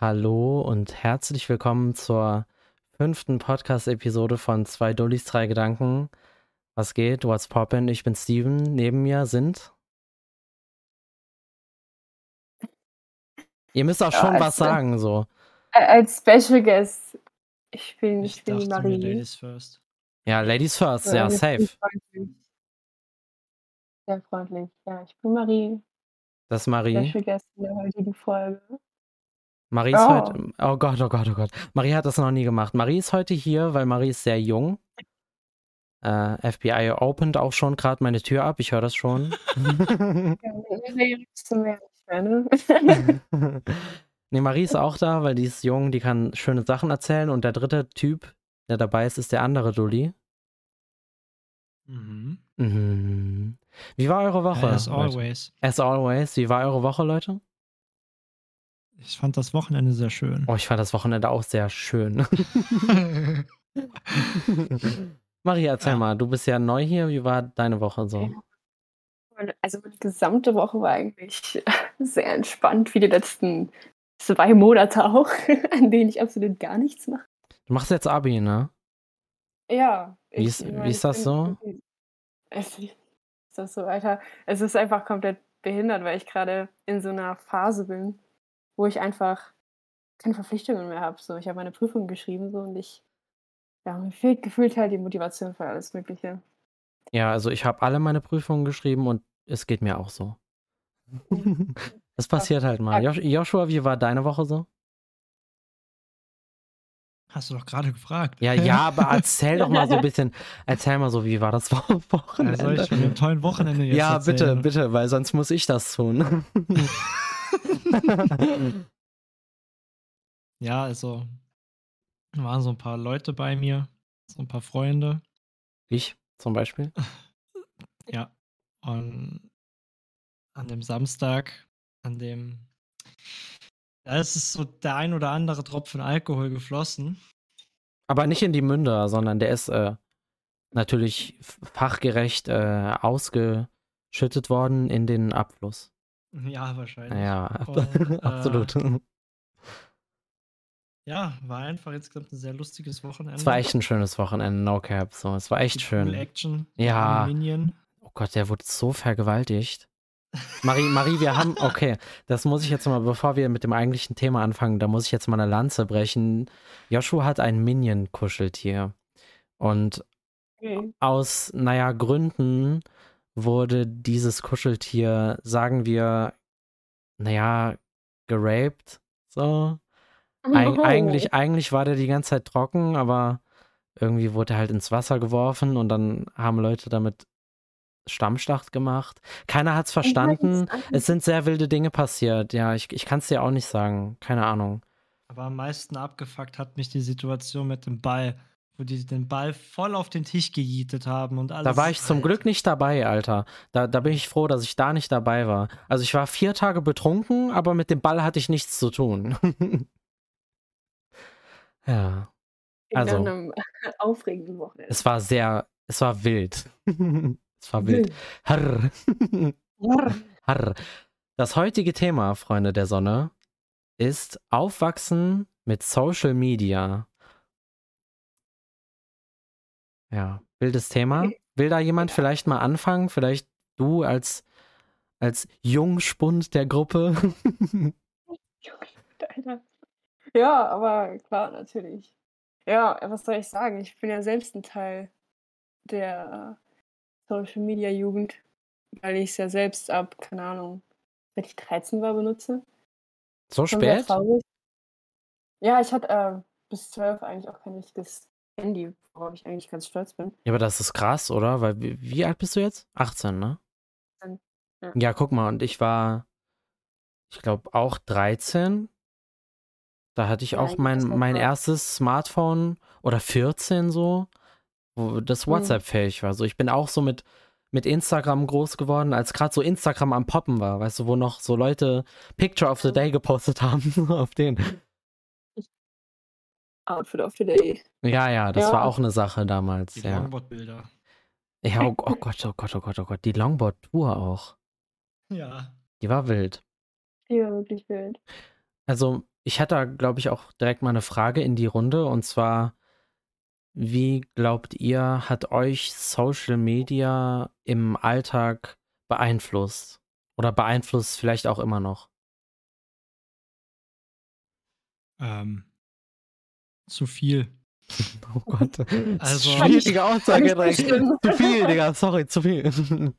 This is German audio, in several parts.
Hallo und herzlich willkommen zur fünften Podcast-Episode von Zwei Dullis, drei Gedanken. Was geht? What's poppin'? Ich bin Steven. Neben mir sind. Ihr müsst auch Ja, schon was sagen, so. Als Special Guest. Ich bin, ich Ich bin die dachte mir Marie. Ladies first. Ja, Ladies first, Ja, ja, safe. sind freundlich. Sehr freundlich. Ja, ich bin Marie. Das ist Marie. Special Guest in der heutigen Folge. Marie ist Oh. heute. Oh Gott, oh Gott, oh Gott. Marie hat das noch nie gemacht. Marie ist heute hier, weil Marie ist sehr jung. Äh, FBI opened auch schon gerade meine Tür ab. Ich höre das schon. Nee, zu mehr nicht mehr, ne? nee, Marie ist auch da, weil die ist jung, die kann schöne Sachen erzählen. Und der dritte Typ, der dabei ist, ist der andere Dulli. Mhm. Mhm. Wie war eure Woche? As always. As always. Wie war eure Woche, Leute? Ich fand das Wochenende sehr schön. Oh, ich fand das Wochenende auch sehr schön. Marie, erzähl Ja. mal, du bist ja neu hier. Wie war deine Woche so? Also die gesamte Woche war eigentlich sehr entspannt, wie die letzten zwei Monate auch, an denen ich absolut gar nichts mache. Du machst jetzt Abi, ne? Ja. Wie ich ist- wie meine, ist das ich so? Es ist das so, Alter. Es ist einfach komplett behindert, weil ich gerade in so einer Phase bin, wo ich einfach keine Verpflichtungen mehr habe. So, ich habe meine Prüfung geschrieben so und ich, ja, mir fehlt gefühlt halt die Motivation für alles Mögliche. Ja, also ich habe alle meine Prüfungen geschrieben und es geht mir auch so. Das passiert halt mal. Josh Joshua, wie war deine Woche so? Hast du doch gerade gefragt. Ja, ja, aber erzähl doch mal so ein bisschen, erzähl mal so, wie war das Wo- Ja, Wochenende? soll ich von dem tollen Wochenende jetzt ja, bitte, erzählen? bitte, weil sonst muss ich das tun. Ja, also da waren so ein paar Leute bei mir, so ein paar Freunde. ich zum Beispiel. Ja. Und an dem Samstag, an dem da ist es so der ein oder andere Tropfen Alkohol geflossen. Aber nicht in die Münder, sondern der ist äh, natürlich fachgerecht äh, ausgeschüttet worden in den Abfluss. Ja, wahrscheinlich. Ja, Und, äh, absolut. Ja, war einfach insgesamt ein sehr lustiges Wochenende. Es war echt ein schönes Wochenende, no cap. So, es war echt Die schön. Cool Action. Ja. der Minion. Oh Gott, der wurde so vergewaltigt. Marie, Marie, wir haben, okay, das muss ich jetzt mal, bevor wir mit dem eigentlichen Thema anfangen, da muss ich jetzt mal eine Lanze brechen. Joshua hat ein Minion-Kuscheltier. Und Okay. aus, naja, Gründen wurde dieses Kuscheltier, sagen wir, naja, geraped. So. Eig Oh. eigentlich, eigentlich war der die ganze Zeit trocken, aber irgendwie wurde er halt ins Wasser geworfen und dann haben Leute damit Stammschlacht gemacht. Keiner hat's verstanden. Es sind sehr wilde Dinge passiert. Ja, ich, ich kann es dir auch nicht sagen. Keine Ahnung. Aber am meisten abgefuckt hat mich die Situation mit dem Ball, wo die den Ball voll auf den Tisch gejietet haben und alles. Da war ich zum Glück nicht dabei, Alter. Da, da bin ich froh, dass ich da nicht dabei war. Also ich war vier Tage betrunken, aber mit dem Ball hatte ich nichts zu tun. ja, In also- einem aufregenden Wochenende. es war sehr, es war wild. es war wild. Harr. Ja. Harr. Das heutige Thema, Freunde der Sonne, ist Aufwachsen mit Social Media. Ja, wildes Thema. Okay. Will da jemand vielleicht mal anfangen? Vielleicht du als, als Jungspund der Gruppe? Ja, aber klar, natürlich. Ja, was soll ich sagen? Ich bin ja selbst ein Teil der Social Media Jugend, weil ich es ja selbst ab, keine Ahnung, seit ich 13 war, benutze. so Schon spät? Ja, ich hatte äh, bis 12 eigentlich auch kein richtiges Handy, worauf ich eigentlich ganz stolz bin. Ja, aber das ist krass, oder? Weil, wie, wie alt bist du jetzt? 18, ne? 18, ja. Ja, guck mal, und ich war, ich glaube, auch 13. Da hatte ich Ja, auch mein, mein erstes Smartphone oder 14 so, wo das Mhm. WhatsApp-fähig war. So, ich bin auch so mit, mit Instagram groß geworden, als gerade so Instagram am Poppen war, weißt du, wo noch so Leute Picture of the Mhm. Day gepostet haben auf den. Outfit of the Day. Ja, ja, das Ja. war auch eine Sache damals, Die ja. Longboard-Bilder. Ja, oh, oh Gott, oh Gott, oh Gott, oh Gott, die Longboard-Tour auch. Ja. Die war wild. Die war wirklich wild. Also, ich hätte da, glaube ich, auch direkt mal eine Frage in die Runde und zwar, wie glaubt ihr, hat euch Social Media im Alltag beeinflusst? Oder beeinflusst vielleicht auch immer noch? Ähm, zu viel. Oh Gott. Also- schwierige Aussage direkt. Zu viel, Digga, sorry, zu viel.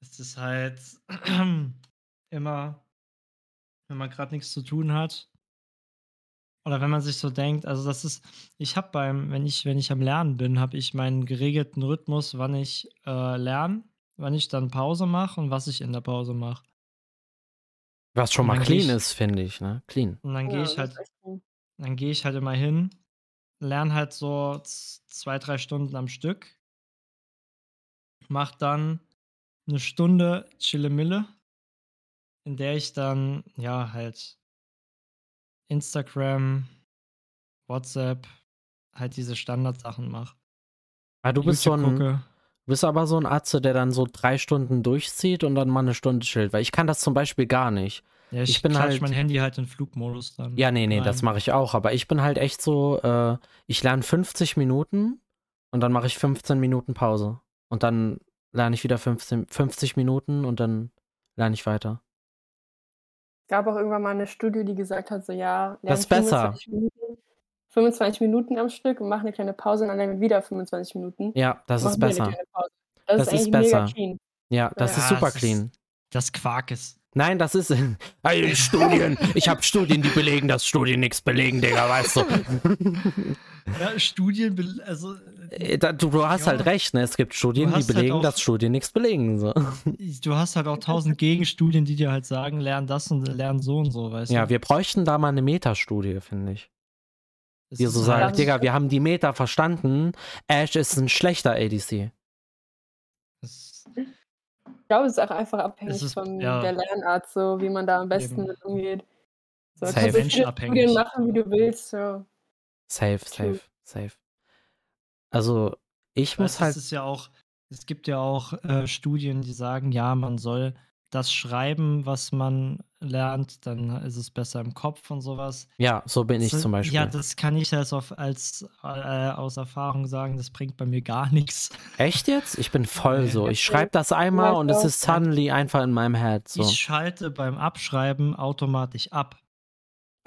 Es ist halt immer, wenn man gerade nichts zu tun hat. Oder wenn man sich so denkt, also das ist, ich habe beim, wenn ich, wenn ich am Lernen bin, habe ich meinen geregelten Rhythmus, wann ich äh, lerne, wann ich dann Pause mache und was ich in der Pause mache. Was schon mal clean ich- ist, finde ich, ne? Clean. Und dann gehe Ja, ich das halt ist echt cool. Dann gehe ich halt immer hin, lerne halt so zwei, drei Stunden am Stück, mach dann eine Stunde Chillemille, in der ich dann, ja, halt Instagram, WhatsApp, halt diese Standardsachen mache. Ah, du bist so ein, gucke. du bist aber so ein Atze, der dann so drei Stunden durchzieht und dann mal eine Stunde chillt. Weil ich kann das zum Beispiel gar nicht. Ja, ich, ich bin halt- mein Handy halt in Flugmodus dann. Ja, nee, nee, das rein. mache ich auch. Aber ich bin halt echt so, äh, ich lerne 50 Minuten und dann mache ich 15 Minuten Pause. Und dann lerne ich wieder 15, 50 Minuten und dann lerne ich weiter. gab auch irgendwann mal eine Studie, die gesagt hat, so ja, Das ist besser. 25 Minuten, 25 Minuten am Stück und mach eine kleine Pause und dann lernen wir wieder 25 Minuten. Ja, das ist besser. Das, Das ist ist besser. clean. Ja, das Ja, ist super es ist- clean. Das Quark ist. Nein, das ist. Hey, Studien. Ich habe Studien, die belegen, dass Studien nichts belegen, Digga, weißt du. Ja, Studien, also Äh, da- du, du hast Ja. halt recht, ne? Es gibt Studien, die halt belegen, auch- dass Studien nichts belegen. So. du hast halt auch tausend Gegenstudien, die dir halt sagen, lern das und lern so und so, weißt Ja, du? wir bräuchten da mal eine Metastudie, finde ich. Die so halt- sagt, Digga, wir haben die Meta verstanden. Ash ist ein schlechter ADC. Ich glaube, es ist auch einfach abhängig ist- von ja. der Lernart, so wie man da am besten Eben. mit umgeht. So, Safe. kannst du. Studien machen, wie du willst. So. Safe, True. safe, safe. Also, ich muss es halt. ist ja auch, es gibt ja auch äh, Studien, die sagen, ja, man soll das schreiben, was man lernt, dann ist es besser im Kopf und sowas. Ja, so bin ich So- zum Beispiel. Ja, das kann ich als, auf, als äh, aus Erfahrung sagen, das bringt bei mir gar nichts. Echt jetzt? Ich bin voll so. Ich schreibe das einmal und es ist suddenly einfach in meinem Head. So. Ich schalte beim Abschreiben automatisch ab.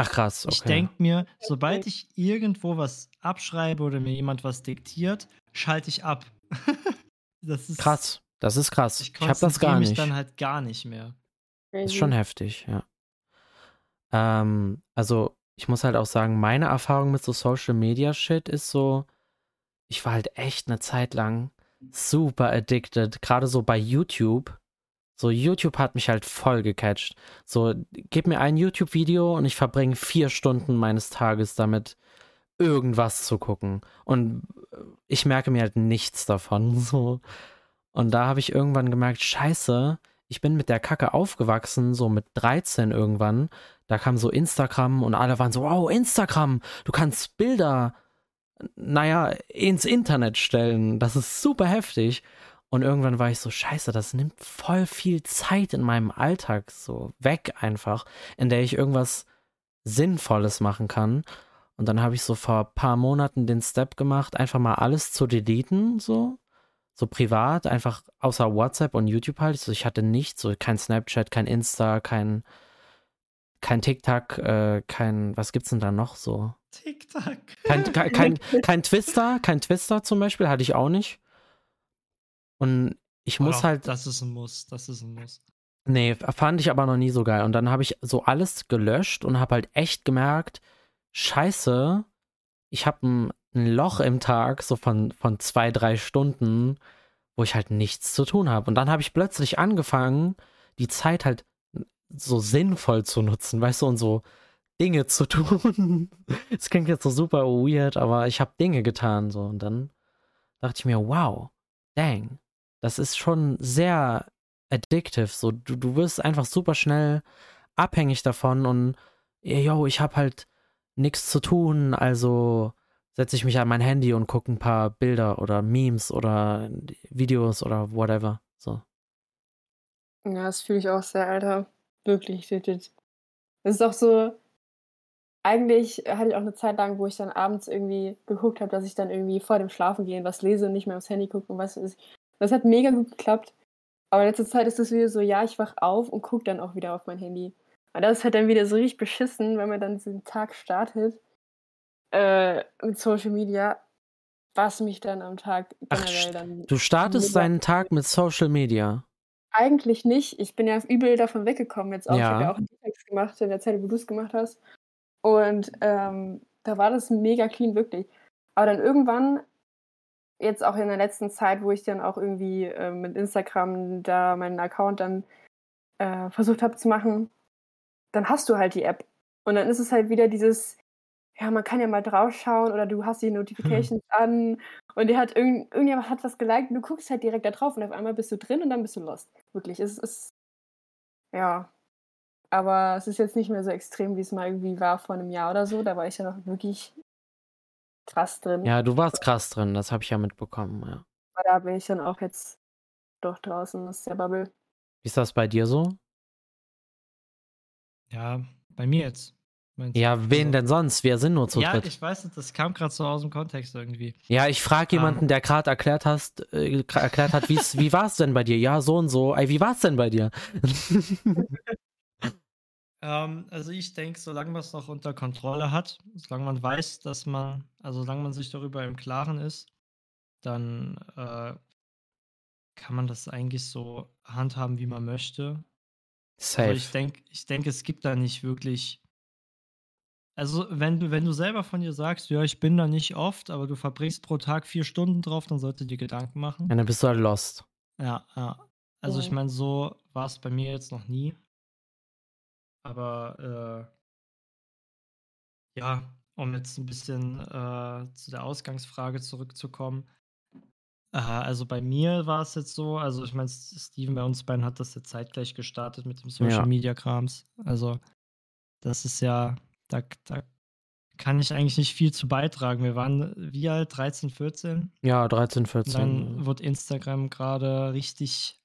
Ach krass, okay. Ich denke mir, sobald ich irgendwo was abschreibe oder mir jemand was diktiert, schalte ich ab. das ist krass. Das ist krass. Ich, Ich, habe das gar konzentriere mich nicht. dann halt gar nicht mehr. Ist schon heftig, ja. Ähm, also, ich muss halt auch sagen, meine Erfahrung mit so Social Media Shit ist so, ich war halt echt eine Zeit lang super addicted, gerade so bei YouTube. So, YouTube hat mich halt voll gecatcht. So, gib mir ein YouTube-Video und ich verbringe vier Stunden meines Tages damit, irgendwas zu gucken. Und äh, ich merke mir halt nichts davon. So. Und da habe ich irgendwann gemerkt, scheiße, ich bin mit der Kacke aufgewachsen, so mit 13 irgendwann. Da kam so Instagram und alle waren so, wow, Instagram, du kannst Bilder, naja, ins Internet stellen. Das ist super heftig. Und irgendwann war ich so, scheiße, das nimmt voll viel Zeit in meinem Alltag so weg einfach, in der ich irgendwas Sinnvolles machen kann. Und dann habe ich so vor ein paar Monaten den Step gemacht, einfach mal alles zu deleten, so. So privat, einfach außer WhatsApp und YouTube halt. So, ich hatte nichts, so kein Snapchat, kein Insta, kein, kein TikTok, äh, kein, was gibt's denn da noch so? TikTok. Kein, kein, kein, kein Twister, kein Twister zum Beispiel, hatte ich auch nicht. Und ich muss halt, Das ist ein Muss, das ist ein Muss. nee, fand ich aber noch nie so geil. Und dann habe ich so alles gelöscht und habe halt echt gemerkt, scheiße, ich habe ein, ein Loch im Tag, so von, von zwei, drei Stunden, wo ich halt nichts zu tun habe. Und dann habe ich plötzlich angefangen, die Zeit halt so sinnvoll zu nutzen, weißt du, und so Dinge zu tun. Es klingt jetzt so super weird, aber ich habe Dinge getan, so. Und dann dachte ich mir, wow, dang, das ist schon sehr addictive. So, du, du wirst einfach super schnell abhängig davon und yo, ich habe halt nichts zu tun, also setze ich mich an mein Handy und gucke ein paar Bilder oder Memes oder Videos oder whatever. So. Ja, das fühle ich auch sehr, Alter. Wirklich, das, das Das ist auch so, eigentlich hatte ich auch eine Zeit lang, wo ich dann abends irgendwie geguckt habe, dass ich dann irgendwie vor dem Schlafengehen was lese und nicht mehr aufs Handy gucke und was ich. Das hat mega gut geklappt. Aber in letzter Zeit ist es wieder so, ja, ich wach auf und gucke dann auch wieder auf mein Handy. Und das ist halt dann wieder so richtig beschissen, wenn man dann diesen Tag startet äh, mit Social Media, was mich dann am Tag generell Ach, dann. du startest deinen Tag mit Social Media. Eigentlich nicht. Ich bin ja übel davon weggekommen jetzt auch. Ich habe Ja. ja auch einen Text gemacht in der Zeit, wo du es gemacht hast. Und ähm, da war das mega clean, wirklich. Aber dann irgendwann, jetzt auch in der letzten Zeit, wo ich dann auch irgendwie äh, mit Instagram da meinen Account dann äh, versucht habe zu machen, dann hast du halt die App. Und dann ist es halt wieder dieses, ja, man kann ja mal draufschauen oder du hast die Notifications an und dir hat irgend, irgendjemand hat was geliked und du guckst halt direkt da drauf und auf einmal bist du drin und dann bist du lost. Wirklich. Es ist, ja. Aber es ist jetzt nicht mehr so extrem, wie es mal irgendwie war vor einem Jahr oder so. Da war ich ja noch wirklich krass drin. Ja, du warst krass drin, das habe ich ja mitbekommen, ja. Aber da bin ich dann auch jetzt doch draußen aus der Bubble. Wie ist das bei dir so? Ja, bei mir jetzt. Ja, wen Also- denn sonst? Wir sind nur zu Ja, dritt. ich weiß nicht, das kam gerade so aus dem Kontext irgendwie. Ja, ich frage Ähm. jemanden, der gerade erklärt hast, äh, erklärt hat, wie's, wie war es denn bei dir? Ja, so und so. Ey, wie war es denn bei dir? Ähm, also ich denke, solange man es noch unter Kontrolle hat, solange man weiß, dass man, also solange man sich darüber im Klaren ist, dann äh, kann man das eigentlich so handhaben, wie man möchte. Safe. Also ich denke, ich denk, es gibt da nicht wirklich. Also, wenn du, wenn du selber von dir sagst, ja, ich bin da nicht oft, aber du verbringst pro Tag vier Stunden drauf, dann solltest du dir Gedanken machen. ja, dann bist du halt lost. Ja, ja. Also ich Ja. meine, so war es bei mir jetzt noch nie. Aber äh, ja, um jetzt ein bisschen äh, zu der Ausgangsfrage zurückzukommen. Äh, also bei mir war es jetzt so, also ich meine, Steven bei uns beiden hat das jetzt zeitgleich gestartet mit dem Social. Media Krams. Also das ist ja, da, da kann ich eigentlich nicht viel zu beitragen. Wir waren wie alt? 13, 14? Ja, 13, Und 14. dann wird Instagram gerade richtig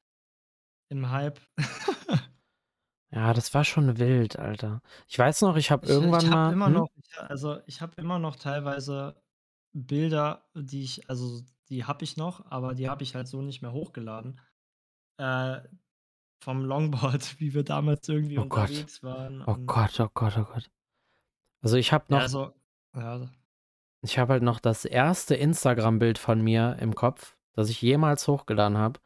im Hype. Ja, das war schon wild, Alter. Ich weiß noch, ich habe irgendwann ich mal. habe immer hm? noch, also ich habe immer noch teilweise Bilder, die ich, also die habe ich noch, aber die habe ich halt so nicht mehr hochgeladen. Äh, vom Longboard, wie wir damals irgendwie Oh Gott. unterwegs waren. Oh Gott, oh Gott, oh Gott. Also ich habe noch, also, ja, ich habe halt noch das erste Instagram-Bild von mir im Kopf, das ich jemals hochgeladen habe.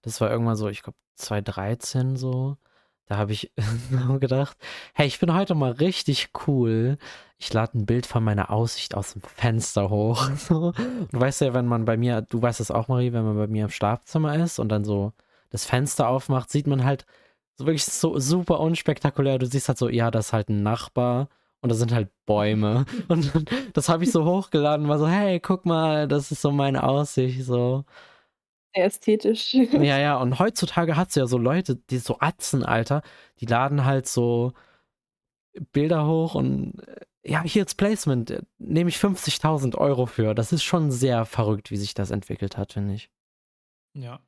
Das war irgendwann so, ich glaube 2013 so. Da habe ich gedacht, hey, ich bin heute mal richtig cool. Ich lade ein Bild von meiner Aussicht aus dem Fenster hoch. So. Du weißt ja, wenn man bei mir, du weißt das auch, Marie, wenn man bei mir im Schlafzimmer ist und dann so das Fenster aufmacht, sieht man halt so wirklich so super unspektakulär. Du siehst halt so, ja, das ist halt ein Nachbar und da sind halt Bäume. Und das habe ich so hochgeladen, war so, hey, guck mal, das ist so meine Aussicht. So. Sehr ästhetisch. Ja, ja, und heutzutage hat es ja so Leute, die so Atzen, Alter, die laden halt so Bilder hoch und äh, ja, hier jetzt Placement, äh, nehme ich 50.000 Euro für. Das ist schon sehr verrückt, wie sich das entwickelt hat, finde ich. ja.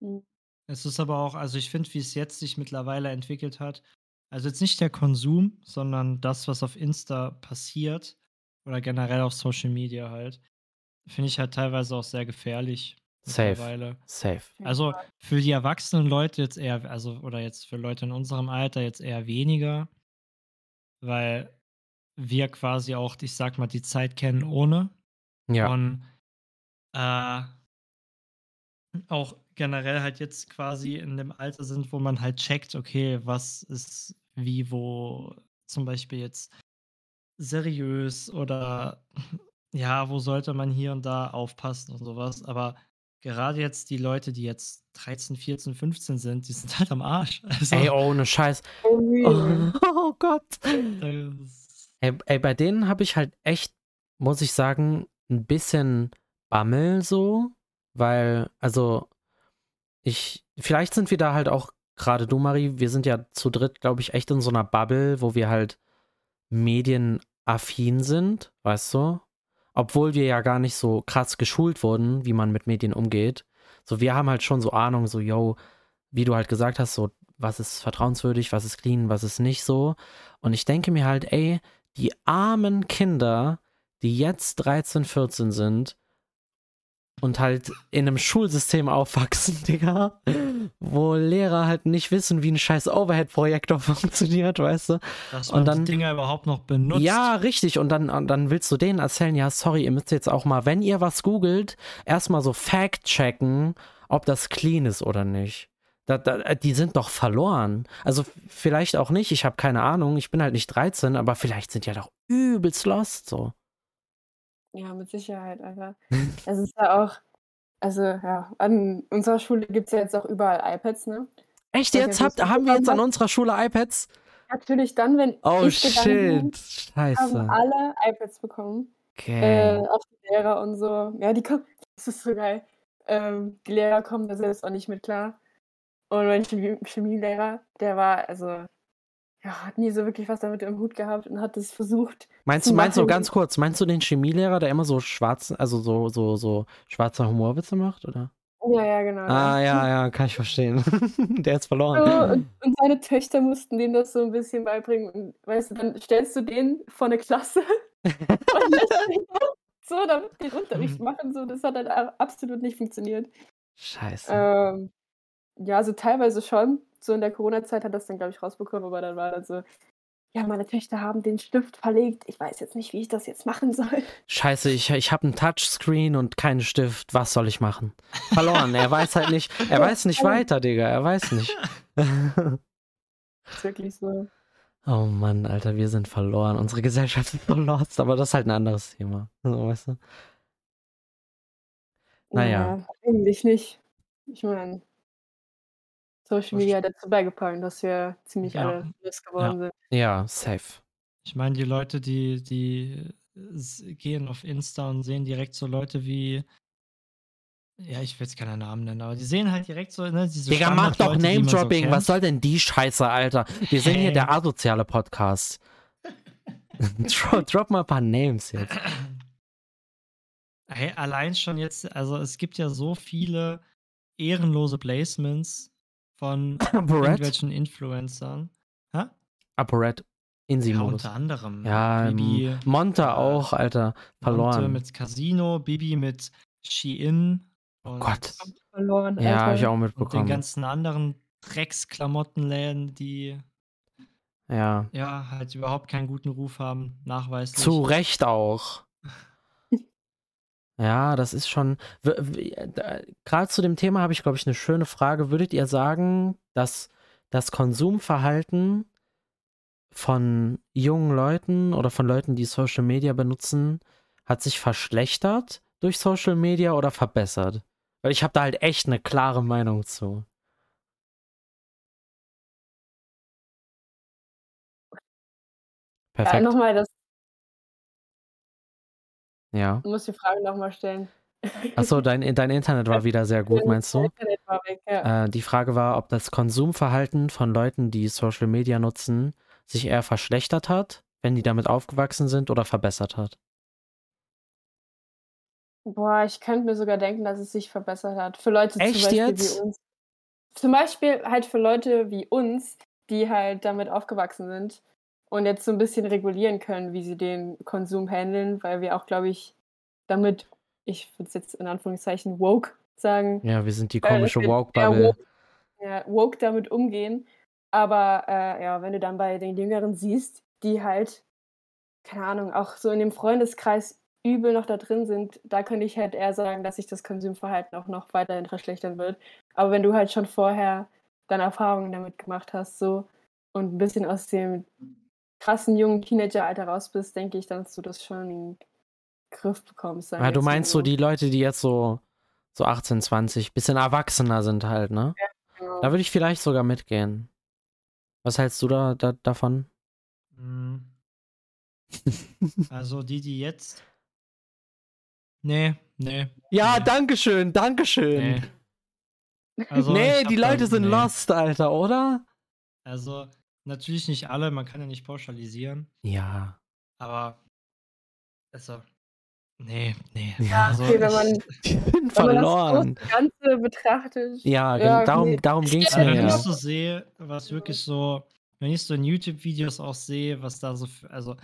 Mhm. Es ist aber auch, also ich finde, wie es jetzt sich mittlerweile entwickelt hat, also jetzt nicht der Konsum, sondern das, was auf Insta passiert oder generell auf Social Media halt, finde ich halt teilweise auch sehr gefährlich Safe. mittlerweile. Safe. Also für die erwachsenen Leute jetzt eher, also oder jetzt für Leute in unserem Alter jetzt eher weniger, weil wir quasi auch, ich sag mal, die Zeit kennen ohne Ja, und äh, auch generell halt jetzt quasi in dem Alter sind, wo man halt checkt, okay, was ist wie, wo zum Beispiel jetzt seriös oder ja, wo sollte man hier und da aufpassen und sowas. Aber gerade jetzt die Leute, die jetzt 13, 14, 15 sind, die sind halt am Arsch. Also, ey, ohne Scheiß. Oh, Oh, oh Gott. Ey, ey, bei denen habe ich halt echt, muss ich sagen, ein bisschen Bammel so, weil, also, ich, vielleicht sind wir da halt auch, gerade du, Marie, wir sind ja zu dritt, glaube ich, echt in so einer Bubble, wo wir halt medienaffin sind, weißt du? Obwohl wir ja gar nicht so krass geschult wurden, wie man mit Medien umgeht. So, wir haben halt schon so Ahnung, so, yo, wie du halt gesagt hast, so, was ist vertrauenswürdig, was ist clean, was ist nicht so. Und ich denke mir halt, ey, die armen Kinder, die jetzt 13, 14 sind und halt in einem Schulsystem aufwachsen, Digga, wo Lehrer halt nicht wissen, wie ein scheiß Overhead-Projektor funktioniert, weißt du? Dass man Und dann- die Dinger überhaupt noch benutzt. Ja, richtig. Und dann, und dann willst du denen erzählen, ja, sorry, ihr müsst jetzt auch mal, wenn ihr was googelt, erstmal so fact-checken, ob das clean ist oder nicht. Da, da, die sind doch verloren. Also vielleicht auch nicht, ich habe keine Ahnung, ich bin halt nicht 13, aber vielleicht sind ja doch übelst lost so. Ja, mit Sicherheit, Alter. Hm. Es ist ja auch, also ja, an unserer Schule gibt es ja jetzt auch überall iPads, ne? Echt jetzt? Habt, haben wir jetzt an unserer Schule iPads? Natürlich dann, wenn Oh ich gegangen bin, shit. haben Scheiße. alle iPads bekommen. Okay. Äh, auch die Lehrer und so. Ja, die kommen, das ist so geil. Ähm, die Lehrer kommen da selbst auch nicht mit klar. Und mein Chemie Chemielehrer, der war, also, ja, hat nie so wirklich was damit im Hut gehabt und hat es versucht. Meinst du, meinst du ganz kurz, meinst du den Chemielehrer, der immer so schwarz, also so, so, so schwarzer Humorwitze macht, oder? Ja, ja, genau. Ah, ja, ja, kann ich verstehen. der ist So, verloren. und, und seine Töchter mussten denen das so ein bisschen beibringen. Und weißt du, dann stellst du den vor eine Klasse und lässt den so damit den Unterricht machen. So, das hat halt absolut nicht funktioniert. Scheiße. Ähm, ja, so teilweise schon. So in der Corona-Zeit hat das dann, glaube ich, rausbekommen, aber dann war dann so, ja, meine Töchter haben den Stift verlegt. Ich weiß jetzt nicht, wie ich das jetzt machen soll. Scheiße, ich, ich habe einen Touchscreen und keinen Stift. Was soll ich machen? Verloren. Er weiß halt nicht. Er weiß nicht weiter, Digga. Er weiß nicht. ist wirklich so. oh Mann, Alter, wir sind verloren. Unsere Gesellschaft ist so lost, aber das ist halt ein anderes Thema. So, weißt du? Naja. eigentlich nicht. Ich meine, Social Media hat dazu beigetragen, dass wir ziemlich Ja. alle los geworden sind. Ja, safe. Ich meine, die Leute, die, die s- gehen auf Insta und sehen direkt so Leute wie. Ja, ich will jetzt keine Namen nennen, aber die sehen halt direkt so, ne, diese Digga, mach doch so Name-Dropping. kennt. Was soll denn die Scheiße, Alter? Wir sind hier Hey. der asoziale Podcast. drop, drop mal ein paar Names jetzt. Hey, allein schon jetzt, also es gibt ja so viele ehrenlose Placements von ApoRed? irgendwelchen Influencern. Hä? ApoRed. Ja, Insi-Modus. unter anderem. Ja, Bibi, Monta äh, auch, Alter. Monte Verloren. mit Casino, Bibi mit Shein. Oh Gott. Verloren. Ja, habe ich auch Und den mitbekommen. ganzen anderen Drecksklamottenläden, die Ja. ja halt überhaupt keinen guten Ruf haben, nachweislich. Zu Recht auch. Ja, das ist schon. Gerade zu dem Thema habe ich, glaube ich, eine schöne Frage. Würdet ihr sagen, dass das Konsumverhalten von jungen Leuten oder von Leuten, die Social Media benutzen, hat sich verschlechtert durch Social Media oder verbessert? Weil ich habe da halt echt eine klare Meinung zu. Ja, Perfekt. nochmal, das Ja. du musst die Frage nochmal stellen. Achso, dein, dein Internet war wieder sehr gut, meinst du? Internet war weg, ja. Äh, die Frage war, ob das Konsumverhalten von Leuten, die Social Media nutzen, sich eher verschlechtert hat, wenn die damit aufgewachsen sind, oder verbessert hat. Boah, ich könnte mir sogar denken, dass es sich verbessert hat. Für Leute Echt zum Beispiel jetzt? wie uns. Zum Beispiel halt für Leute wie uns, die halt damit aufgewachsen sind und jetzt so ein bisschen regulieren können, wie sie den Konsum handeln, weil wir auch, glaube ich, damit, ich würde es jetzt in Anführungszeichen woke sagen, Ja, wir sind die Weil komische gibt Woke-Bubble. woke, ja, woke damit umgehen. Aber äh, ja, wenn du dann bei den Jüngeren siehst, die halt, keine Ahnung, auch so in dem Freundeskreis übel noch da drin sind, da könnte ich halt eher sagen, dass sich das Konsumverhalten auch noch weiterhin verschlechtern wird. Aber wenn du halt schon vorher deine Erfahrungen damit gemacht hast, so und ein bisschen aus dem krassen jungen Teenageralter raus bist, denke ich, dass du das schon in den Griff bekommst. Ja, du meinst so die Leute, die jetzt so, so 18, 20, bisschen erwachsener sind halt, ne? Genau. Da würde ich vielleicht sogar mitgehen. Was hältst du da, da davon? Mm. Also die, die jetzt. Nee, nee. Ja, nee, dankeschön, dankeschön. nee. Also, nee, die Leute sind nee. lost, Alter, oder? Also, natürlich nicht alle, man kann ja nicht pauschalisieren, Ja. aber also, Nee, nee. Ja, Also okay, wenn man, Die sind wenn man das verloren. Ganze betrachtet. Ja, Ja, gen- darum, nee. darum ging es mir wenn ich so sehe, was wirklich so, wenn ich so in YouTube-Videos auch sehe, was da so, für, also,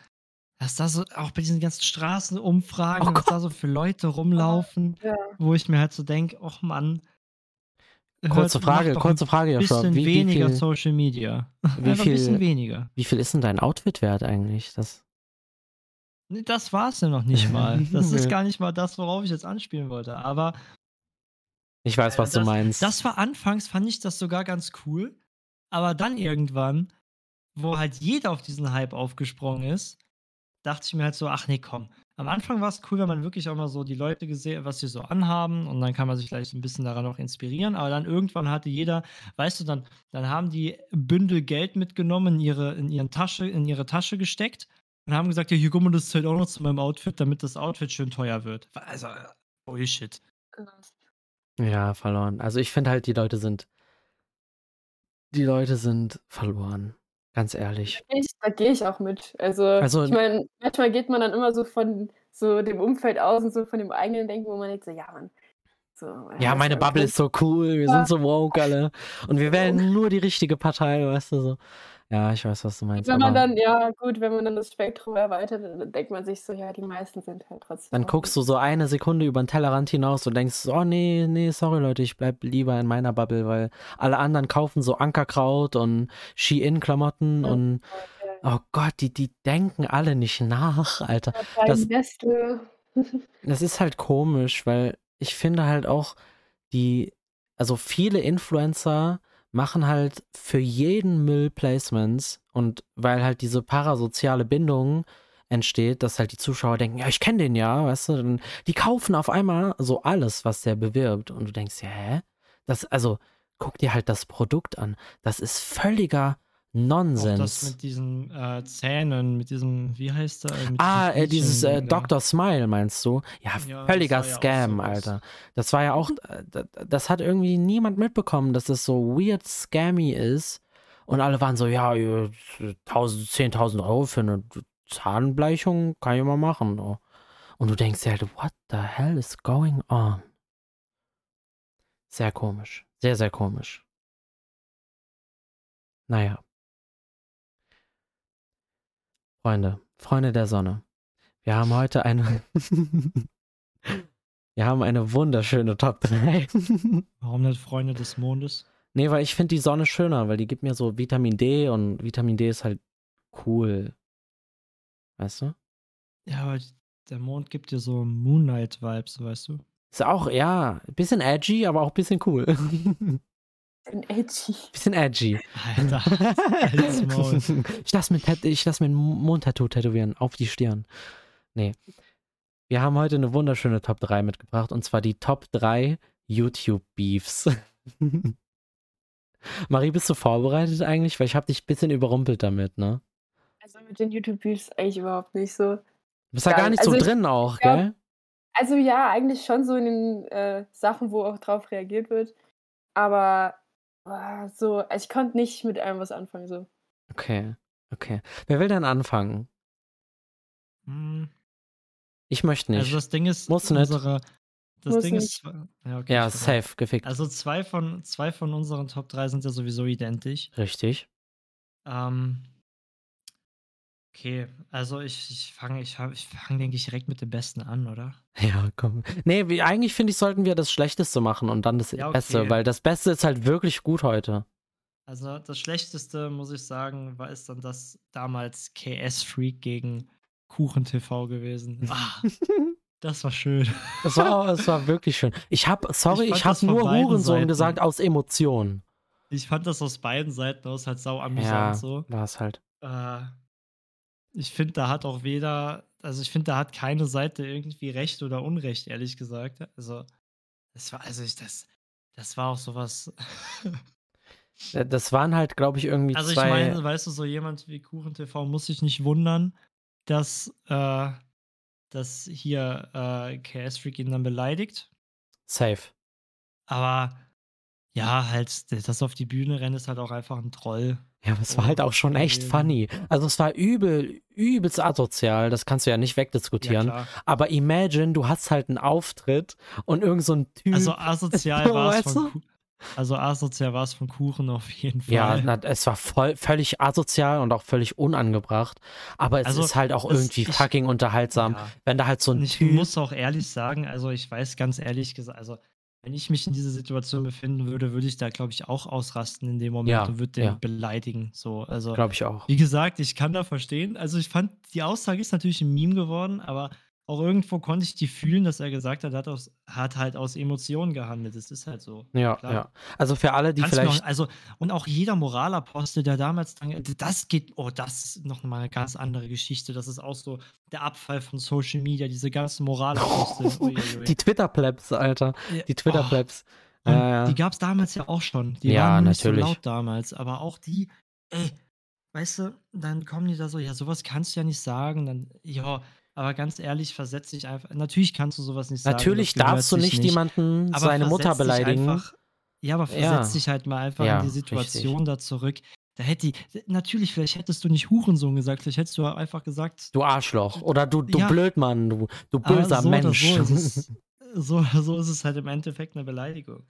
was da so, auch bei diesen ganzen Straßenumfragen, Oh was da so für Leute rumlaufen, Ja. wo ich mir halt so denke, ach Mann. Kurze hört- Frage, kurze Frage, ein Joshua. bisschen Wie, wie, weniger viel, Social Media. wie, Einfach ein bisschen viel, weniger. wie viel ist denn dein Outfit wert eigentlich? Das, Nee, Das war es ja noch nicht mal. Das ist gar nicht mal das, worauf ich jetzt anspielen wollte. Aber ich weiß, was das, du meinst. das war anfangs, fand ich das sogar ganz cool. Aber dann irgendwann, wo halt jeder auf diesen Hype aufgesprungen ist, dachte ich mir halt so, ach nee, komm. Am Anfang war es cool, wenn man wirklich auch mal so die Leute gesehen, was sie so anhaben und dann kann man sich vielleicht ein bisschen daran auch inspirieren. Aber dann irgendwann hatte jeder, weißt du, dann, dann haben die Bündel Geld mitgenommen, in ihre, in ihren Tasche, in ihre Tasche gesteckt und haben gesagt, ja, hier guck mal, das zählt auch noch zu meinem Outfit, damit das Outfit schön teuer wird. Also, Bullshit. Ja, verloren. Also ich finde halt, die Leute sind. Die Leute sind verloren. Ganz ehrlich. Ich, da gehe ich auch mit. Also, Also- ich meine, manchmal geht man dann immer so von so dem Umfeld aus und so von dem eigenen Denken, wo man denkt so, ja, Mann. So, Ja, meine Bubble ist so cool, wir sind so woke alle. Und wir wählen nur die richtige Partei, weißt du so. Ja, ich weiß, was du meinst. Wenn man aber dann, ja, gut, wenn man dann das Spektrum erweitert, dann denkt man sich so, ja, die meisten sind halt trotzdem. dann guckst du so eine Sekunde über den Tellerrand hinaus und denkst, so, oh nee, nee, sorry Leute, ich bleib lieber in meiner Bubble, weil alle anderen kaufen so Ankerkraut und Shein-Klamotten Ja. und oh Gott, die, die denken alle nicht nach, Alter. das- das Beste. Das ist halt komisch, weil ich finde halt auch die, also viele Influencer machen halt für jeden Müll Placements und weil halt diese parasoziale Bindung entsteht, dass halt die Zuschauer denken, ja, ich kenne den ja, weißt du, dann, die kaufen auf einmal so alles, was der bewirbt und du denkst, ja, hä? Das, also, guck dir halt das Produkt an. Das ist völliger Auch das Nonsens. mit diesen äh, Zähnen, mit diesem, wie heißt der? Ah, äh, dieses äh, Bildchen da. Dr. Smile meinst du? Ja, Ja, völliger ja Scam, sowas. Alter. Das war ja auch, äh, das, hat irgendwie niemand mitbekommen, dass das so weird scammy ist. Und alle waren so, ja, äh, 1000, 10.000 Euro für eine Zahnbleichung kann ich mal machen. So. Und du denkst dir halt, what the hell is going on? Sehr komisch. Sehr, sehr komisch. Naja. Freunde, Freunde der Sonne. Wir haben heute eine. Wir haben eine wunderschöne Top 3. Warum nicht Freunde des Mondes? nee, weil ich finde die Sonne schöner, weil die gibt mir so Vitamin D und Vitamin D ist halt cool. Weißt du? Ja, aber der Mond gibt dir so Moonlight-Vibes, weißt du? Ist auch, ja, ein bisschen edgy, aber auch ein bisschen cool. Ein Edgy. bisschen edgy. Alter, ich lass mir, ich lass mir ein Mondtattoo tätowieren auf die Stirn. Nee. Wir haben heute eine wunderschöne Top 3 mitgebracht und zwar die Top 3 YouTube Beefs. Marie, bist du vorbereitet eigentlich? Weil ich habe dich ein bisschen überrumpelt damit, ne? Also mit den YouTube-Beefs eigentlich überhaupt nicht so. Du bist ja gar nicht so also ich- drin auch, ja. gell? Also ja, eigentlich schon so in den äh, Sachen, wo auch drauf reagiert wird. Aber ah, so, also ich konnte nicht mit allem was anfangen. So. Okay, okay. Wer will denn anfangen? Hm, Ich möchte nicht. Also das Ding ist, Musst du nicht. unsere, das Muss Ding nicht. ist, ja, okay, ja, safe, gefickt. Also zwei von, zwei von unseren Top 3 sind ja sowieso identisch. Richtig. Ähm, okay, also ich, ich fange, ich, ich fang, denke ich, direkt mit dem Besten an, oder? Ja, komm. Nee, wie, eigentlich finde ich, sollten wir das Schlechteste machen und dann das Ja, Beste, okay. weil das Beste ist halt wirklich gut heute. Also das Schlechteste, muss ich sagen, war ist dann das damals KS-Freak gegen KuchenTV gewesen. Ah, das war schön. Es war, es war wirklich schön. Ich habe, sorry, Ich ich, habe das nur Hurensohn Seiten. gesagt aus Emotionen. Ich fand das aus beiden Seiten aus halt sau amüsant Ja, so. war es halt. Äh, ich finde, da hat auch weder, also ich finde, da hat keine Seite irgendwie Recht oder Unrecht, ehrlich gesagt. Also, das war, also ich, das, das war auch sowas. Das waren halt, glaube ich, irgendwie Also ich zwei. meine, weißt du, so jemand wie KuchenTV muss sich nicht wundern, dass, äh, dass hier äh, KS Freak ihn dann beleidigt. safe. Aber ja, halt, das auf die Bühne rennen ist halt auch einfach ein Troll. Ja, aber es war halt auch schon echt funny. Also es war übel, übelst asozial, das kannst du ja nicht wegdiskutieren. Ja, aber imagine, du hast halt einen Auftritt und irgend so ein Typ. Also asozial war es von Also asozial war es von Kuchen auf jeden Fall. ja, na, es war voll, völlig asozial und auch völlig unangebracht. Aber es Also, ist halt auch irgendwie ich- fucking unterhaltsam, Ja. wenn da halt so ein ich Typ. muss auch ehrlich sagen, also ich weiß ganz ehrlich gesagt, also wenn ich mich in dieser Situation befinden würde, würde ich da, glaube ich, auch ausrasten in dem Moment Ja, und würde den ja. beleidigen. So, also Glaube ich auch. wie gesagt, ich kann da verstehen. Also ich fand, die Aussage ist natürlich ein Meme geworden, aber auch irgendwo konnte ich die fühlen, dass er gesagt hat, hat, aus, hat halt aus Emotionen gehandelt. Das ist halt so. Ja, Klar. ja. Also für alle, die Kannst vielleicht. auch, also, und auch jeder Moralapostel, der damals dann, das geht, oh, das ist noch mal eine ganz andere Geschichte. Das ist auch so der Abfall von Social Media, diese ganzen Moralapostel. Die Twitter-Plebs, Alter. Die Oh, Twitter-Plebs. Ja, ja. Die gab es damals ja auch schon. Die Ja, waren nicht natürlich. so laut damals, aber auch die, ey, weißt du, dann kommen die da so, ja, sowas kannst du ja nicht sagen, dann, ja, aber ganz ehrlich, versetz dich einfach, natürlich kannst du sowas nicht sagen. Natürlich darfst du sich nicht jemanden aber seine Mutter beleidigen. Einfach, ja, aber versetz Ja. dich halt mal einfach Ja, in die Situation da zurück. Da hätte die, natürlich, vielleicht hättest du nicht Hurensohn gesagt, vielleicht hättest du einfach gesagt, Du Arschloch. Oder du, du Ja. Blödmann, du, du böser so Mensch. So ist, es, so, so ist es halt im Endeffekt eine Beleidigung.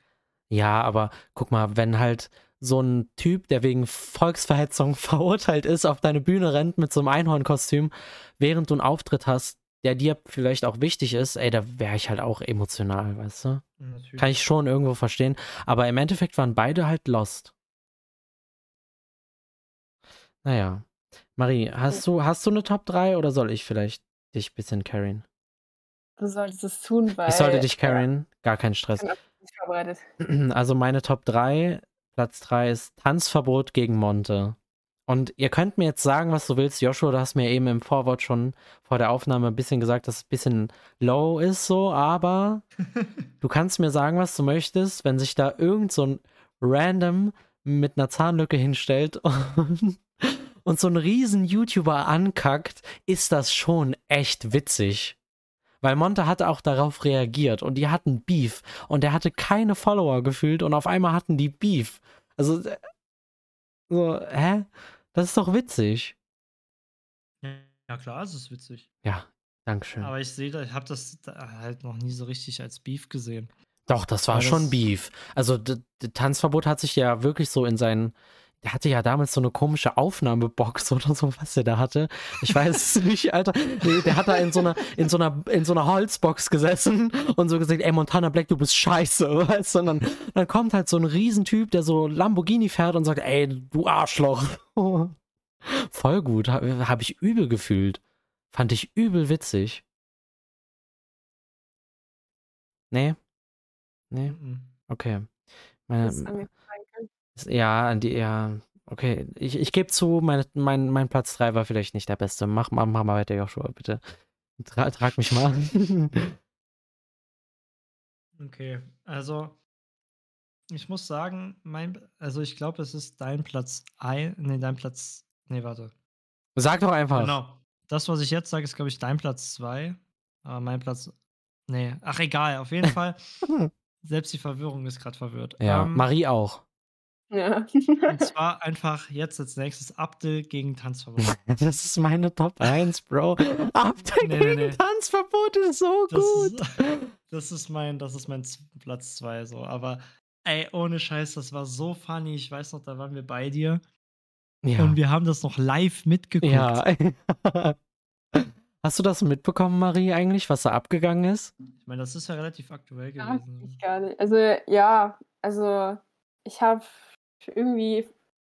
Ja, aber guck mal, wenn halt so ein Typ, der wegen Volksverhetzung verurteilt ist, auf deine Bühne rennt mit so einem Einhornkostüm, während du einen Auftritt hast, der dir vielleicht auch wichtig ist, ey, da wäre ich halt auch emotional, weißt du? Natürlich. Kann ich schon irgendwo verstehen. Aber im Endeffekt waren beide halt lost. Naja. Marie, hast du, hast du eine Top 3 oder soll ich vielleicht dich ein bisschen carryen? Du solltest es tun, weil. Ich sollte dich carryen, gar kein Stress. Ich bin nicht vorbereitet. Also meine Top 3, Platz 3 ist Tanzverbot gegen Monte. Und ihr könnt mir jetzt sagen, was du willst. Joshua, du hast mir eben im Vorwort schon vor der Aufnahme ein bisschen gesagt, dass es ein bisschen low ist so, aber du kannst mir sagen, was du möchtest, wenn sich da irgend so ein random mit einer Zahnlücke hinstellt und, und so ein riesen YouTuber ankackt, ist das schon echt witzig. Weil Monte hat auch darauf reagiert und die hatten Beef und er hatte keine Follower gefühlt und auf einmal hatten die Beef. Also, äh, so, hä? Das ist doch witzig. Ja, klar, es ist witzig. Ja, Dankeschön. Aber ich sehe, da- ich habe das da halt noch nie so richtig als Beef gesehen. Doch, das war Aber schon das- Beef. Also, d- d- Tanzverbot hat sich ja wirklich so in seinen. Der hatte ja damals so eine komische Aufnahmebox oder so, was der da hatte. Ich weiß es nicht, Alter. Nee, der hat da in so einer, in so einer, in so einer Holzbox gesessen und so gesagt, ey, Montana Black, du bist scheiße, weißt du? Und dann, dann kommt halt so ein Riesentyp, der so Lamborghini fährt und sagt, ey, du Arschloch. Voll gut, habe hab ich übel gefühlt. Fand ich übel witzig. Nee? Nee? Mhm. Okay. Meine, ja, an die, ja, okay. Ich, ich gebe zu, meine, mein, mein Platz 3 war vielleicht nicht der beste. Mach, mal- mach mal weiter, Joshua, bitte. Tra, trag mich mal. Okay, also ich muss sagen, mein, also ich glaube, es ist dein Platz ein, nee, dein Platz, nee, warte. Sag doch einfach. Genau. Das, was ich jetzt sage, ist, glaube ich, dein Platz zwei. Aber mein Platz, nee, ach egal, auf jeden Fall. Selbst die Verwirrung ist gerade verwirrt. Ja, Ähm, Marie auch. Ja. und zwar einfach jetzt als nächstes Abdel gegen Tanzverbot. Das ist meine Top 1, Bro. Abdeck Nee, gegen nee. Tanzverbot ist so Das gut. ist, das ist mein, das ist mein Platz zwei so. Aber ey, ohne Scheiß, das war so funny. Ich weiß noch, da waren wir bei dir Ja. und wir haben das noch live mitgeguckt. ja. Hast du das mitbekommen, Marie, eigentlich, was da abgegangen ist? Ich meine, das ist ja relativ aktuell Ja, gewesen. ich gar nicht. Also, ja, also ich habe irgendwie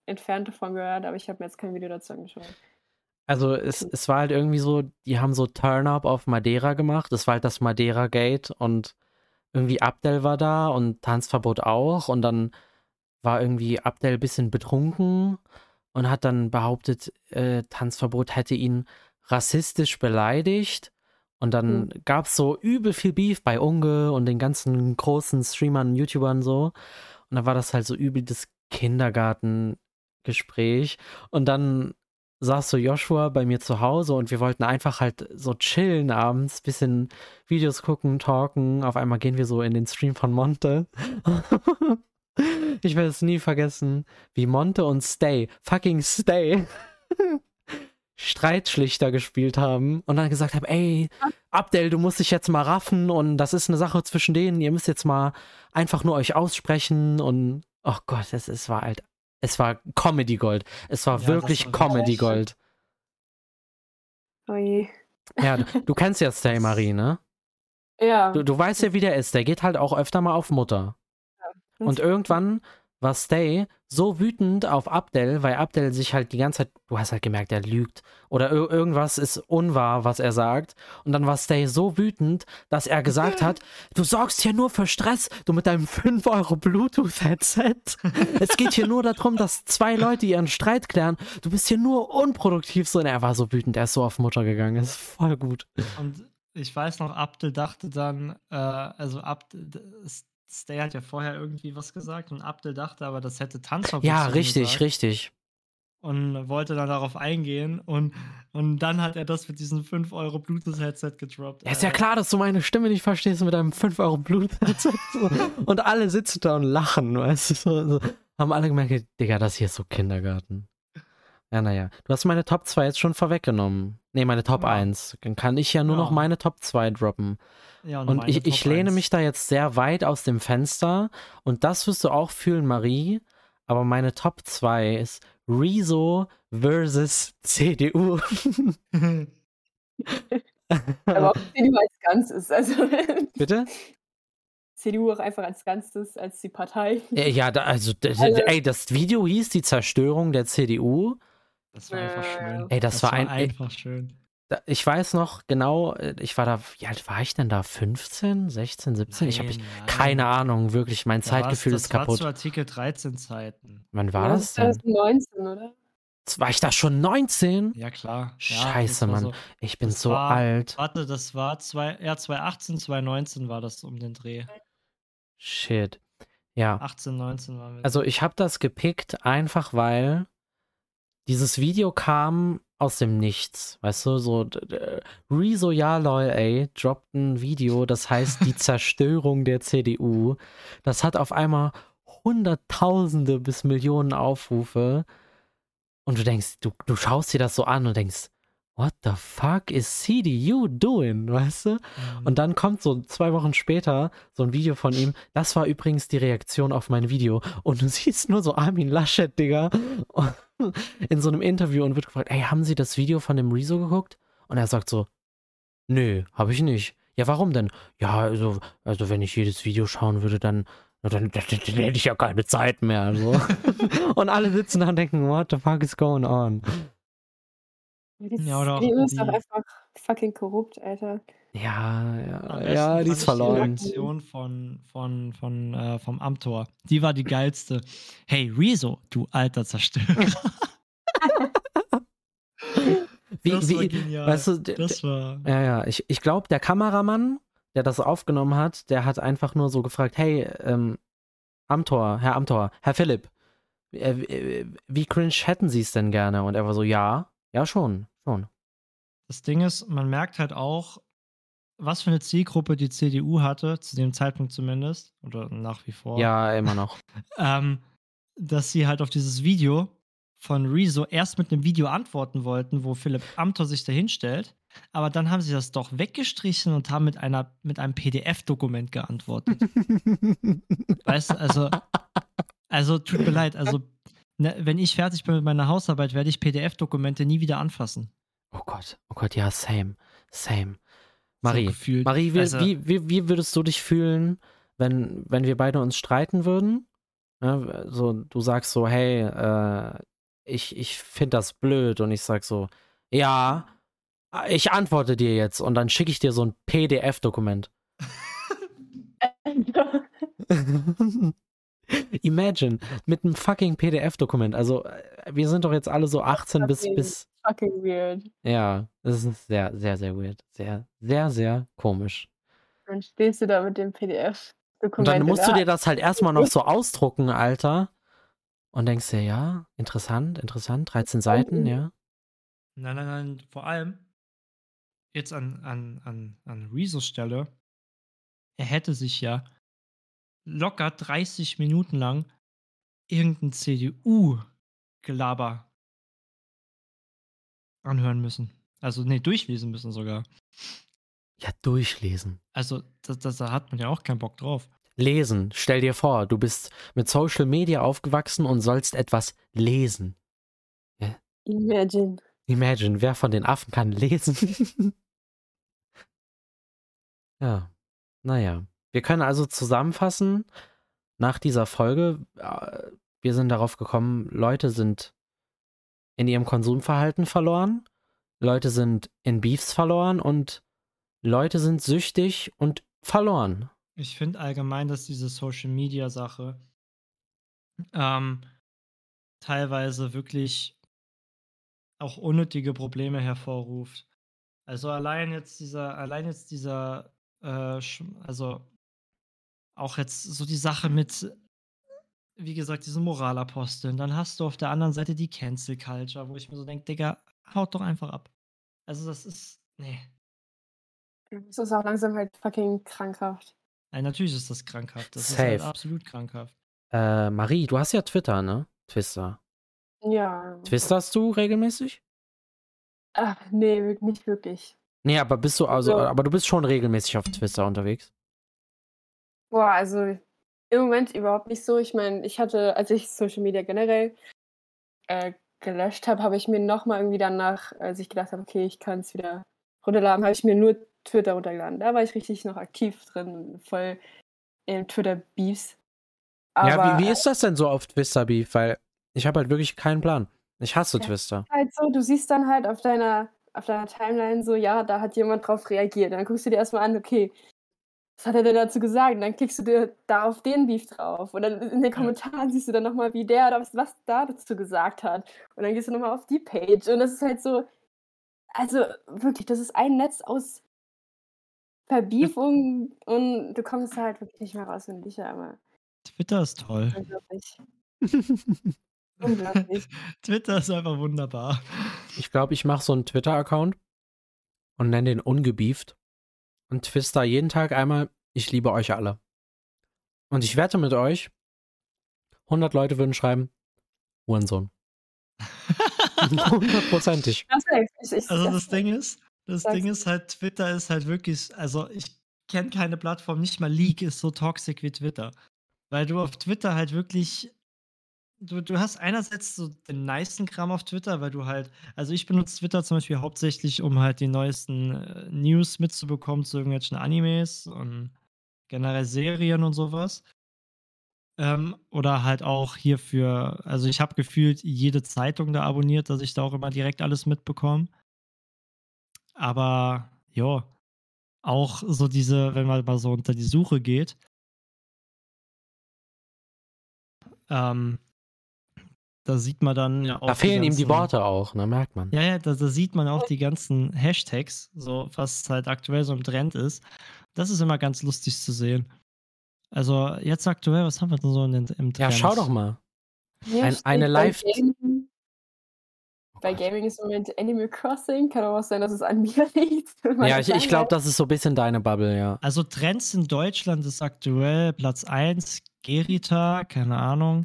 entfernt davon gehört, aber ich habe mir jetzt kein Video dazu angeschaut. Also es, es war halt irgendwie so, die haben so Turn-Up auf Madeira gemacht. Das war halt das Madeira-Gate und irgendwie Abdel war da und Tanzverbot auch. Und dann war irgendwie Abdel ein bisschen betrunken und hat dann behauptet, äh, Tanzverbot hätte ihn rassistisch beleidigt. Und dann gab es so übel viel Beef bei Unge und den ganzen großen Streamern, YouTubern so. Und dann war das halt so übel das Kindergartengespräch. Und dann saß so Joshua bei mir zu Hause und wir wollten einfach halt so chillen abends, bisschen Videos gucken, talken. Auf einmal gehen wir so in den Stream von Monte. Ich werde es nie vergessen, wie Monte und Stay, fucking Stay, Streitschlichter gespielt haben und dann gesagt haben, ey, Abdel, du musst dich jetzt mal raffen und das ist eine Sache zwischen denen, ihr müsst jetzt mal einfach nur euch aussprechen und oh Gott, es, es war halt, es war Comedy Gold. Es war Ja, wirklich war Comedy Gold. Oh je. Ja, du, du kennst ja Stay Marie, ne? Ja. Du, du weißt ja, wie der ist. Der geht halt auch öfter mal auf Mutter. Und irgendwann war Stay so wütend auf Abdel, weil Abdel sich halt die ganze Zeit, du hast halt gemerkt, er lügt. Oder ir irgendwas ist unwahr, was er sagt. Und dann war Stay so wütend, dass er gesagt hat, du sorgst hier nur für Stress, du mit deinem 5 Euro Bluetooth-Headset. es geht hier nur darum, dass zwei Leute ihren Streit klären. Du bist hier nur unproduktiv. So, und er war so wütend, er ist so auf Mutter gegangen. Das ist voll gut. Und ich weiß noch, Abdel dachte dann, äh, also Abdel, Stay hat ja vorher irgendwie was gesagt und Abdel dachte aber, das hätte Tanzverbot Ja, richtig, gesagt richtig. und wollte dann darauf eingehen und, und dann hat er das mit diesem 5 Euro Bluetooth-Headset gedroppt. Ja, ist ja klar, dass du meine Stimme nicht verstehst mit deinem 5 Euro Bluetooth. und alle sitzen da und lachen, weißt du? So, so. Haben alle gemerkt, Digga, das hier ist so Kindergarten. Ja, naja. Du hast meine Top 2 jetzt schon vorweggenommen. Nee, meine Top Ja. 1. Dann kann ich ja nur noch Ja. meine Top 2 droppen. Ja, Und ich, ich lehne 1. mich da jetzt sehr weit aus dem Fenster. Und das wirst du auch fühlen, Marie. Aber meine Top 2 ist Rezo versus CDU. Aber auch CDU als Ganzes. Also Bitte? CDU auch einfach als Ganzes, als die Partei. Äh, Ja, da, also, Also- ey, das Video hieß die Zerstörung der CDU. Das war einfach schön. Ey, das war ein- ey, einfach schön. Da, ich weiß noch genau, äh, ich war da, wie alt war ich denn da? 15, 16, 17? ich habe Nein, nein. keine Ahnung, wirklich, mein Da Zeitgefühl das ist kaputt. war zu Artikel 13 Zeiten. Wann war Ja, das denn? 2019, oder? War ich da schon 19? Ja, klar. Ja, Scheiße, das war Mann. So. Ich bin Das so war- alt. Warte, das war zwei, ja, 2018, 2019 war das um den Dreh. Shit. Ja, 18, 19 waren wir. also ich habe das gepickt, einfach weil dieses Video kam aus dem Nichts. Weißt du, so Rezo, ja, lol, ey, droppt ein Video, das heißt die Zerstörung der CDU. Das hat auf einmal Hunderttausende bis Millionen Aufrufe. Und du denkst, du, du schaust dir das so an und denkst, what the fuck is CDU doing, weißt du? Mhm. Und dann kommt so zwei Wochen später so ein Video von ihm. Das war übrigens die Reaktion auf mein Video. Und du siehst nur so Armin Laschet, Digga, in so einem Interview und wird gefragt, ey, haben Sie das Video von dem Rezo geguckt? Und er sagt so, nö, habe ich nicht. Ja, warum denn? Ja, also, also wenn ich jedes Video schauen würde, dann, dann, dann, dann hätte ich ja keine Zeit mehr. So. und alle sitzen da und denken, what the fuck is going on? Die Ja, oder auch CDU ist doch die- einfach fucking korrupt, Alter. Ja, ja, ja, die ist ich verloren. Die Reaktion von, von, von, äh, vom Amtor. Die war die geilste. Hey, Rezo, du alter Zerstörer. Wie, das war genial. weißt du, das war. Ja, ja, ich, ich glaube, der Kameramann, der das aufgenommen hat, der hat einfach nur so gefragt, hey, ähm, Amtor, Herr Amtor, Herr Philipp, äh, äh, wie cringe hätten Sie es denn gerne? Und er war so, ja, ja schon, schon. Das Ding ist, man merkt halt auch, was für eine Zielgruppe die CDU hatte, zu dem Zeitpunkt zumindest, oder nach wie vor. Ja, immer noch. ähm, dass sie halt auf dieses Video von Rezo erst mit einem Video antworten wollten, wo Philipp Amthor sich dahinstellt, aber dann haben sie das doch weggestrichen und haben mit einer mit einem PDF-Dokument geantwortet. weißt du, also also tut mir leid, also ne, wenn ich fertig bin mit meiner Hausarbeit, werde ich PDF-Dokumente nie wieder anfassen. Oh Gott, oh Gott, ja, same, same. So Marie, gefühlt. Marie, wie, Also- wie, wie, wie würdest du dich fühlen, wenn, wenn wir beide uns streiten würden? Ja, so, du sagst so, hey, äh, ich, ich finde das blöd und ich sag so, ja, ich antworte dir jetzt und dann schicke ich dir so ein PDF-Dokument. Imagine, mit einem fucking PDF-Dokument. Also, äh, wir sind doch jetzt alle so 18 bis, fucking- bis, fucking weird. ja, das ist sehr, sehr, sehr weird. Sehr, sehr, sehr komisch. Dann stehst du da mit dem Und PDF-Dokument. dann in musst du dir das halt erstmal noch so ausdrucken, Alter. Und denkst dir, ja, interessant, interessant, 13 Seiten, ja. Nein, nein, nein, vor allem jetzt an, an, an, an Rezos Stelle, er hätte sich ja locker 30 Minuten lang irgendein CDU-Gelaber anhören müssen. Also, nee, durchlesen müssen sogar. Ja, durchlesen. Also, das, das, da hat man ja auch keinen Bock drauf. Lesen. Stell dir vor, du bist mit Social Media aufgewachsen und sollst etwas lesen. Imagine. Imagine, wer von den Affen kann lesen? ja, naja. Wir können also zusammenfassen, nach dieser Folge, äh, wir sind darauf gekommen, Leute sind in ihrem Konsumverhalten verloren, Leute sind in Beefs verloren und Leute sind süchtig und verloren. Ich finde allgemein, dass diese Social Media Sache ähm, teilweise wirklich auch unnötige Probleme hervorruft. Also allein jetzt dieser, allein jetzt dieser, äh, also auch jetzt so die Sache mit, wie gesagt, diesen Moralaposteln. Dann hast du auf der anderen Seite die Cancel Culture, wo ich mir so denke, Digga, haut doch einfach ab. Also das ist, nee. Das ist auch langsam halt fucking krankhaft. Ja, natürlich ist das krankhaft. Das Safe. ist halt absolut krankhaft. Äh, Marie, du hast ja Twitter, ne? Twister. Ja. Twisterst du regelmäßig? Ach, nee, nicht wirklich. Nee, aber bist du also, So. aber du bist schon regelmäßig auf Twitter unterwegs. Boah, also im Moment überhaupt nicht so. Ich meine, ich hatte, als ich Social Media generell äh, gelöscht habe, habe ich mir nochmal irgendwie danach, als ich gedacht habe, okay, ich kann es wieder runterladen, habe ich mir nur Twitter runtergeladen. Da war ich richtig noch aktiv drin, voll in Twitter-Beefs. ja, wie, wie ist das denn so auf Twister Beef? Weil ich habe halt wirklich keinen Plan. Ich hasse Ja. Twister. halt so, du siehst dann halt auf deiner, auf deiner Timeline so, ja, da hat jemand drauf reagiert. Dann guckst du dir erstmal an, okay, was hat er denn dazu gesagt? Und dann klickst du dir da auf den Beef drauf. Und dann in den Kommentaren siehst du dann nochmal, wie der oder was, was da dazu gesagt hat. Und dann gehst du nochmal auf die Page. Und das ist halt so, also wirklich, das ist ein Netz aus Verbiefung und du kommst halt wirklich nicht mehr raus, finde ich ja immer. Twitter ist toll. Unglaublich. Unglaublich. Twitter ist einfach wunderbar. Ich glaube, ich mache so einen Twitter-Account und nenne den ungebieft und twister jeden Tag einmal, ich liebe euch alle. Und ich wette mit euch, 100 Leute würden schreiben, Hurensohn. Hundertprozentig. Also das- Ding ist, das. Ding ist halt, Twitter ist halt wirklich, also ich kenne keine Plattform, nicht mal League ist so toxisch wie Twitter. Weil du auf Twitter halt wirklich, du, du hast einerseits so den nicen Kram auf Twitter, weil du halt, also ich benutze Twitter zum Beispiel hauptsächlich, um halt die neuesten äh, News mitzubekommen zu irgendwelchen Animes und generell Serien und sowas. Ähm, oder halt auch hierfür, also ich habe gefühlt jede Zeitung da abonniert, dass ich da auch immer direkt alles mitbekomme. Aber ja, auch so diese, wenn man mal so unter die Suche geht, ähm, da sieht man dann ja auch. Da fehlen ihm die ganzen- Worte auch, ne, merkt man. Ja, ja, da, da sieht man auch die ganzen Hashtags, so was halt aktuell so im Trend ist. Das ist immer ganz lustig zu sehen. Also jetzt aktuell, was haben wir denn so in, den- im Trend? Ja, schau doch mal. Ein- eine bei Live- Gaming- Oh Bei. Gaming ist im Moment Animal Crossing. Kann auch sein, dass es an mir liegt. Ja, ich, ich glaube, das ist so ein bisschen deine Bubble, ja. Also Trends in Deutschland ist aktuell Platz 1, Gerita, keine Ahnung.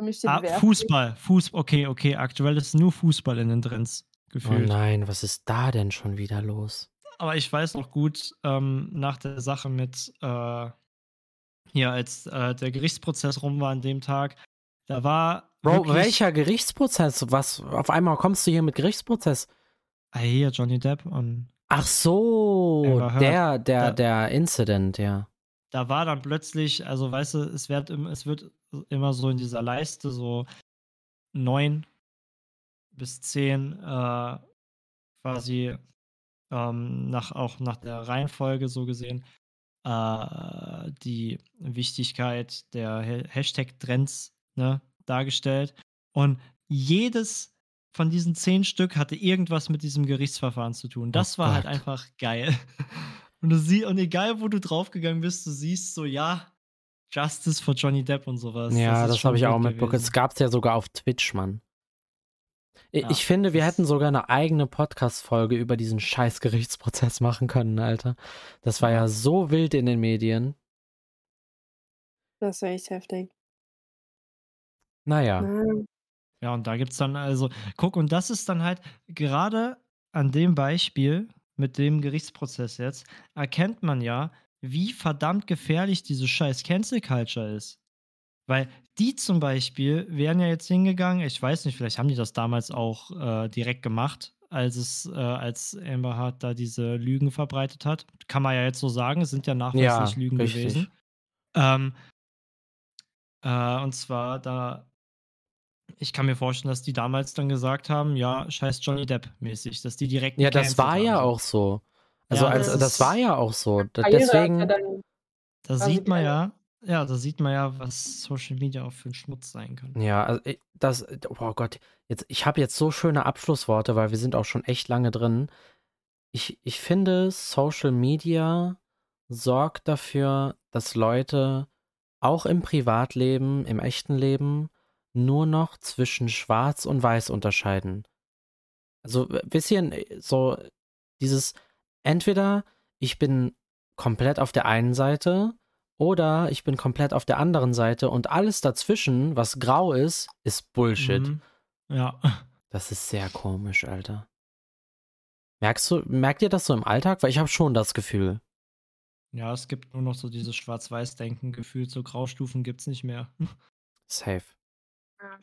Mir steht Ah. Fußball, Fußball, okay, okay, aktuell ist nur Fußball in den Trends Oh gefühlt. nein, was ist da denn schon wieder los? Aber ich weiß noch gut, ähm, nach der Sache mit, äh, hier, als äh, der Gerichtsprozess rum war an dem Tag, da war. Bro, wirklich- welcher Gerichtsprozess? Was? Auf einmal kommst du hier mit Gerichtsprozess? Ah, hier, Johnny Depp und Ach so, der, der, Da- der Incident, ja. Da war dann plötzlich, also weißt du, es wird, im- es wird immer so in dieser Leiste so neun bis zehn äh, quasi ähm, nach, auch nach der Reihenfolge so gesehen äh, die Wichtigkeit der Ha- Hashtag-Trends ne, dargestellt. Und jedes von diesen zehn Stück hatte irgendwas mit diesem Gerichtsverfahren zu tun. Das war halt Gott. einfach geil. Und, du sie und egal, wo du draufgegangen bist, du siehst so, ja, Justice for Johnny Depp und sowas. ja, das schon habe ich auch mitbekommen. Es gab es ja sogar auf Twitch, Mann. I- Ja, ich finde, wir das- hätten sogar eine eigene Podcast-Folge über diesen scheiß Gerichtsprozess machen können, Alter. Das war ja, so wild in den Medien. Das wäre echt heftig. Naja. Mhm. Ja, und da gibt es dann also guck, und das ist dann halt gerade an dem Beispiel mit dem Gerichtsprozess jetzt, erkennt man ja, wie verdammt gefährlich diese scheiß Cancel Culture ist. Weil die zum Beispiel wären ja jetzt hingegangen, ich weiß nicht, vielleicht haben die das damals auch äh, direkt gemacht, als es, äh, als Amber Hart da diese Lügen verbreitet hat. Kann man ja jetzt so sagen, es sind ja nachweislich Ja, Lügen richtig. gewesen. Ähm, äh, und zwar da, ich kann mir vorstellen, dass die damals dann gesagt haben, ja, scheiß Johnny Depp mäßig, dass die direkt Ja, das war ja haben. auch so. Also, Ja, als, das das war ja auch so. Ja Deswegen, Da sieht man ja, ja, da sieht man ja, was Social Media auch für ein Schmutz sein kann. ja, also ich- das, oh Gott, jetzt, ich habe jetzt so schöne Abschlussworte, weil wir sind auch schon echt lange drin. Ich, ich finde, Social Media sorgt dafür, dass Leute auch im Privatleben, im echten Leben, nur noch zwischen Schwarz und Weiß unterscheiden. Also, ein bisschen so dieses, entweder ich bin komplett auf der einen Seite oder ich bin komplett auf der anderen Seite und alles dazwischen, was grau ist, ist Bullshit. Mhm. Ja. Das ist sehr komisch, Alter. Merkst du, merkt ihr das so im Alltag? Weil ich habe schon das Gefühl. Ja, es gibt nur noch so dieses Schwarz-Weiß-Denken gefühlt, so Graustufen gibt's nicht mehr. Safe. Ja.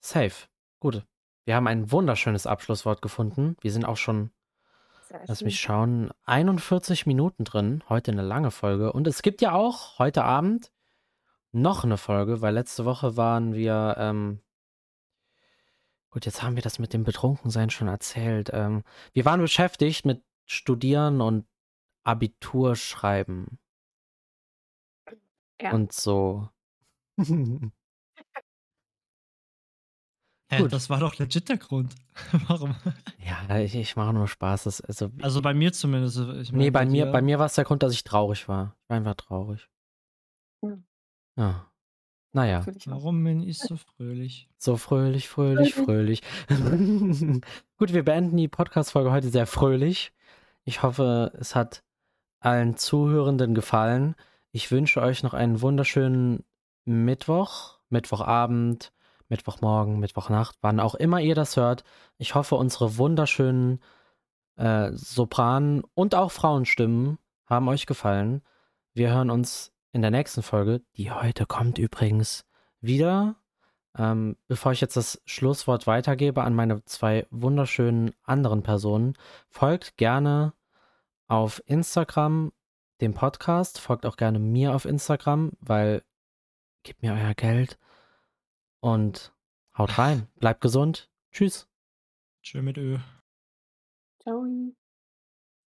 Safe. Gut. Wir haben ein wunderschönes Abschlusswort gefunden. Wir sind auch schon, lass mich schauen, 41 Minuten drin. Heute eine lange Folge. Und es gibt ja auch heute Abend noch eine Folge, weil letzte Woche waren wir, ähm, gut, jetzt haben wir das mit dem Betrunkensein schon erzählt. Ähm, wir waren beschäftigt mit Studieren und Abitur schreiben. Ja. Und so. Hä, Gut. das war doch legit der Grund. Warum? ja, ich, ich mache nur Spaß. Das, also, Also bei mir zumindest. Ich nee, mein, bei mir, bei mir war es der Grund, dass ich traurig war. Ich war einfach traurig. Hm. Ja. Naja, ich. Warum bin ich so fröhlich? so fröhlich, fröhlich, fröhlich. Gut, wir beenden die Podcast-Folge heute sehr fröhlich. Ich hoffe, es hat allen Zuhörenden gefallen. Ich wünsche euch noch einen wunderschönen Mittwoch, Mittwochabend, Mittwochmorgen, Mittwochnacht, wann auch immer ihr das hört. Ich hoffe, unsere wunderschönen äh, Sopranen und auch Frauenstimmen haben euch gefallen. Wir hören uns in der nächsten Folge, die heute kommt übrigens, wieder. Ähm, bevor ich jetzt das Schlusswort weitergebe an meine zwei wunderschönen anderen Personen, folgt gerne auf Instagram dem Podcast, folgt auch gerne mir auf Instagram, weil gebt mir euer Geld und haut rein, bleibt gesund, tschüss. Tschö mit Ö. Ciao.